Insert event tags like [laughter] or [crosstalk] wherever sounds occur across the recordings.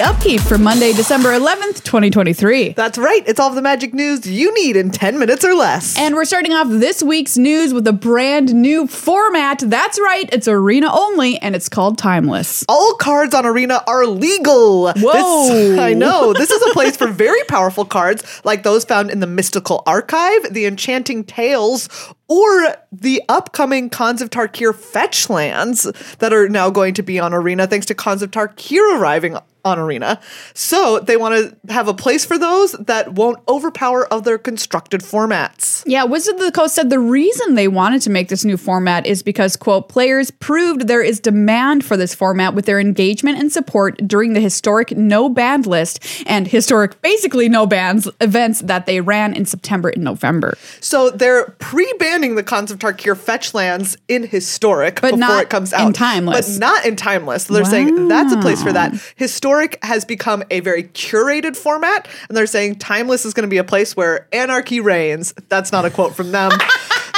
upkeep for Monday, December 11th, 2023. That's right. It's all of the magic news you need in 10 minutes or less. And we're starting off this week's news with a brand new format. That's right, it's arena only, and it's called Timeless. all cards on Arena are legal. Whoa. This, I know. This is a place for [laughs] very powerful cards like those found in the Mystical Archive, the Enchanting Tales, or the upcoming Khans of Tarkir fetch lands that are now going to be on Arena thanks to Khans of Tarkir arriving on Arena. So they want to have a place for those that won't overpower other constructed formats. Yeah, Wizard of the Coast said the reason they wanted to make this new format is because, quote, players proved there is demand for this format with their engagement and support during the historic no band list and historic, basically no bands events that they ran in September and November. So they're pre-banning the Khans of Tarkir fetch lands in historic But before not it comes in out. Timeless. But not in timeless. So they're saying that's a place for that. Historic has become a very curated format, and they're saying timeless is going to be a place where anarchy reigns. That's not a quote from them. [laughs]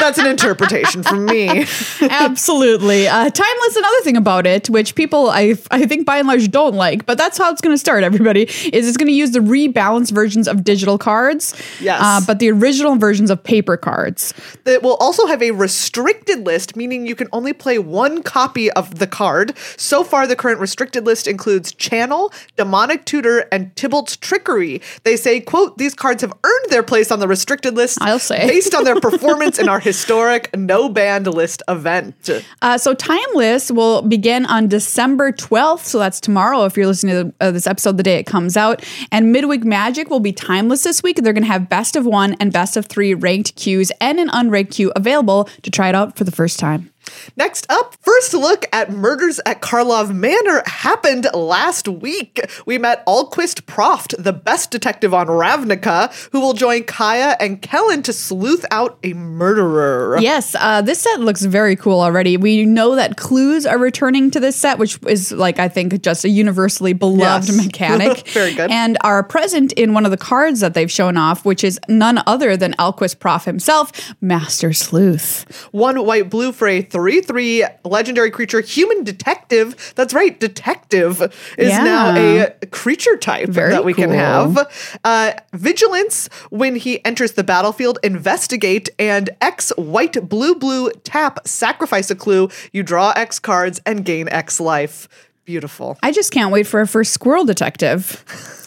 that's an interpretation from me. [laughs] Absolutely. Uh, timeless, another thing about it, which people I, I think by and large don't like, but that's how it's going to start, everybody, is it's going to use the rebalanced versions of digital cards. Yes. Uh, but the original versions of paper cards. It will also have a restricted list, meaning you can only play one copy of the card. So far, the current restricted list includes Channel, Demonic Tutor, and Tibalt's Trickery. They say, quote, these cards have earned their place on the restricted list I'll say. based on their [laughs] performance in our historic no band list event. Uh, so Timeless will begin on December 12th. So that's tomorrow if you're listening to uh, this episode the day it comes out. And Midweek Magic will be Timeless this week. They're going to have best of one and best of three ranked queues and an unranked queue available to try it out for the first time. Next up, first look at Murders at Karlov Manor happened last week. We met Alquist Proft, the best detective on Ravnica, who will join Kaya and Kellen to sleuth out a murderer. Yes, uh, this set looks very cool already. We know that clues are returning to this set, which is like I think just a universally beloved Yes. [laughs] mechanic. Very good. And are present in one of the cards that they've shown off, which is none other than Alquist Proft himself, Master Sleuth. One white blue for a 3 3 legendary creature, human detective. That's right, detective is Yeah. now a creature type Very that we can have. Uh, vigilance, when he enters the battlefield, investigate, and X white blue blue tap, sacrifice a clue. You draw X cards and gain X life. Beautiful. I just can't wait for a first squirrel detective.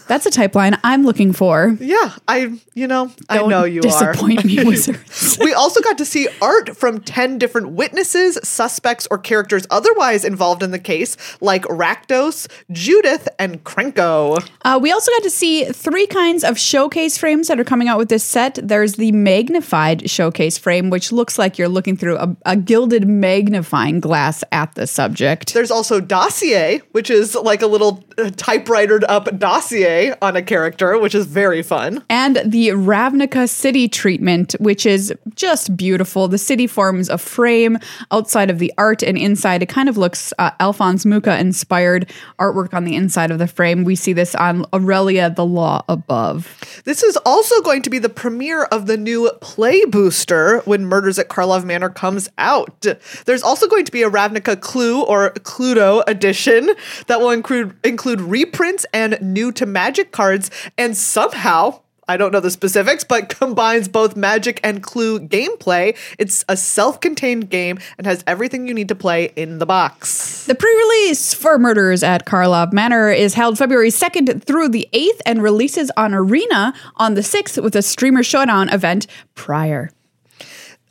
That's a type line I'm looking for. Yeah, I, you know, I Don't know you are. disappoint me, [laughs] wizards. we also got to see art from 10 different witnesses, suspects, or characters otherwise involved in the case, like Rakdos, Judith, and Krenko. Uh, we also got to see three kinds of showcase frames that are coming out with this set. There's the magnified showcase frame, which looks like you're looking through a, a gilded magnifying glass at the subject. There's also Dossier, which is like a little uh, typewritered up dossier on a character, which is very fun. And the Ravnica city treatment, which is just beautiful. The city forms a frame outside of the art, and inside it kind of looks uh, Alphonse Mucha inspired artwork on the inside of the frame. We see this on Aurelia, the Law Above. This is also going to be the premiere of the new Play Booster when Murders at Karlov Manor comes out. There's also going to be a Ravnica Clue or Cluedo edition that will include include reprints and new to Magic cards, and somehow. I don't know the specifics, but [laughs] combines both Magic and Clue gameplay. It's a self contained game and has everything you need to play in the box. The pre-release for Murders at Karlov Manor is held February 2nd through the 8th and releases on Arena on the 6th with a streamer showdown event prior.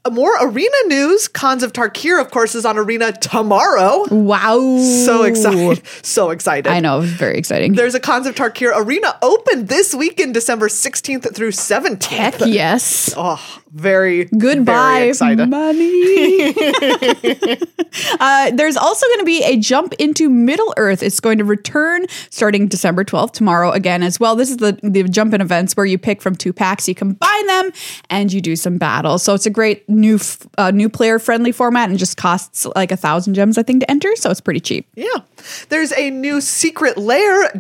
Uh, more arena news. Khans of Tarkir, of course, is on Arena tomorrow. Wow. So excited. [laughs] So excited. I know, very exciting. There's a Khans of Tarkir Arena open this weekend, December 16th through 17th. Heck yes. Oh, very Goodbye, very money. [laughs] uh, there's also going to be a jump into Middle Earth. It's going to return starting December 12th, tomorrow again as well. This is the, the jump in events where you pick from two packs, you combine them, and you do some battles. So it's a great new f- uh, new player friendly format and just costs like a thousand gems, I think, to enter. So it's pretty cheap. Yeah. There's a new secret lair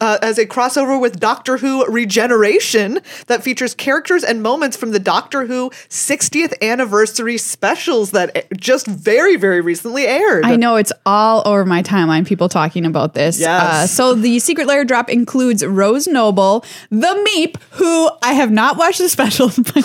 uh, as a crossover with Doctor Who Regeneration that features characters and moments from the Doctor Who 60th anniversary specials that just very, very recently aired. I know it's all over my timeline, people talking about this. Yes. Uh, so the Secret Lair drop includes Rose Noble, the Meep, who I have not watched the specials, [laughs] but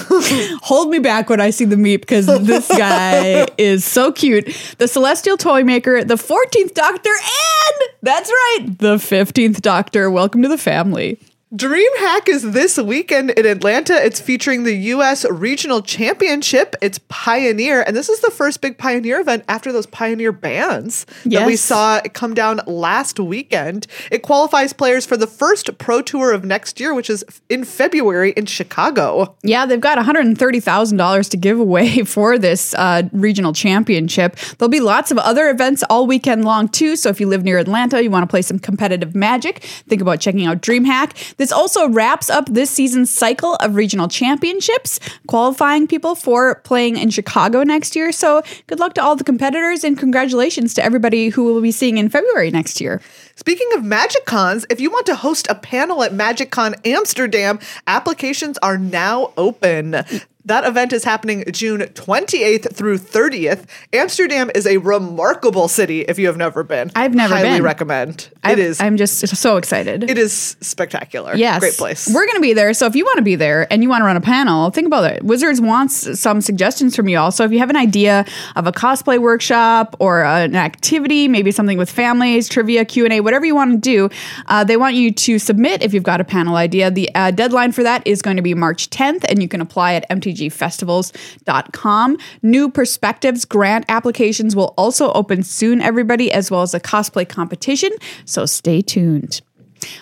hold me back when I see the Meep because this guy [laughs] is so cute. The Celestial Toy Maker, the 14th Doctor, and that's right, the 15th Doctor. Welcome to the family. DreamHack is this weekend in Atlanta. It's featuring the U.S. Regional Championship. It's Pioneer, and this is the first big Pioneer event after those Pioneer bands that we saw come down last weekend. It qualifies players for the first Pro Tour of next year, which is in February in Chicago. Yeah, they've got $130,000 to give away [laughs] for this uh, regional championship. There'll be lots of other events all weekend long, too. So if you live near Atlanta, you want to play some competitive magic, think about checking out DreamHack. This also wraps up this season's cycle of regional championships, qualifying people for playing in Chicago next year. So good luck to all the competitors and congratulations to everybody who we'll be seeing in February next year. Speaking of Magic Cons, if you want to host a panel at Magic Con Amsterdam, applications are now open. That event is happening June 28th through 30th. Amsterdam is a remarkable city if you have never been. I've never Highly been. recommend. I- it is I'm just so excited. it is spectacular. Yes. Great place. We're going to be there. So if you want to be there and you want to run a panel, think about it. Wizards wants some suggestions from you all. So if you have an idea of a cosplay workshop or an activity, maybe something with families, trivia, Q&A, whatever you want to do, uh, they want you to submit if you've got a panel idea. The uh, deadline for that is going to be March 10th and you can apply at mtgfestivals.com. New Perspectives grant applications will also open soon, everybody, as well as a cosplay competition. So stay tuned.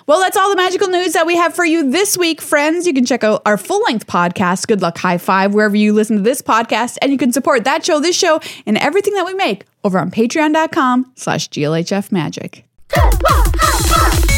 Well, that's all the magical news that we have for you this week, friends. You can check out our full length podcast, Good Luck High Five, wherever you listen to this podcast, and you can support that show, this show, and everything that we make over on patreon.com slash GLHF Magic. High five!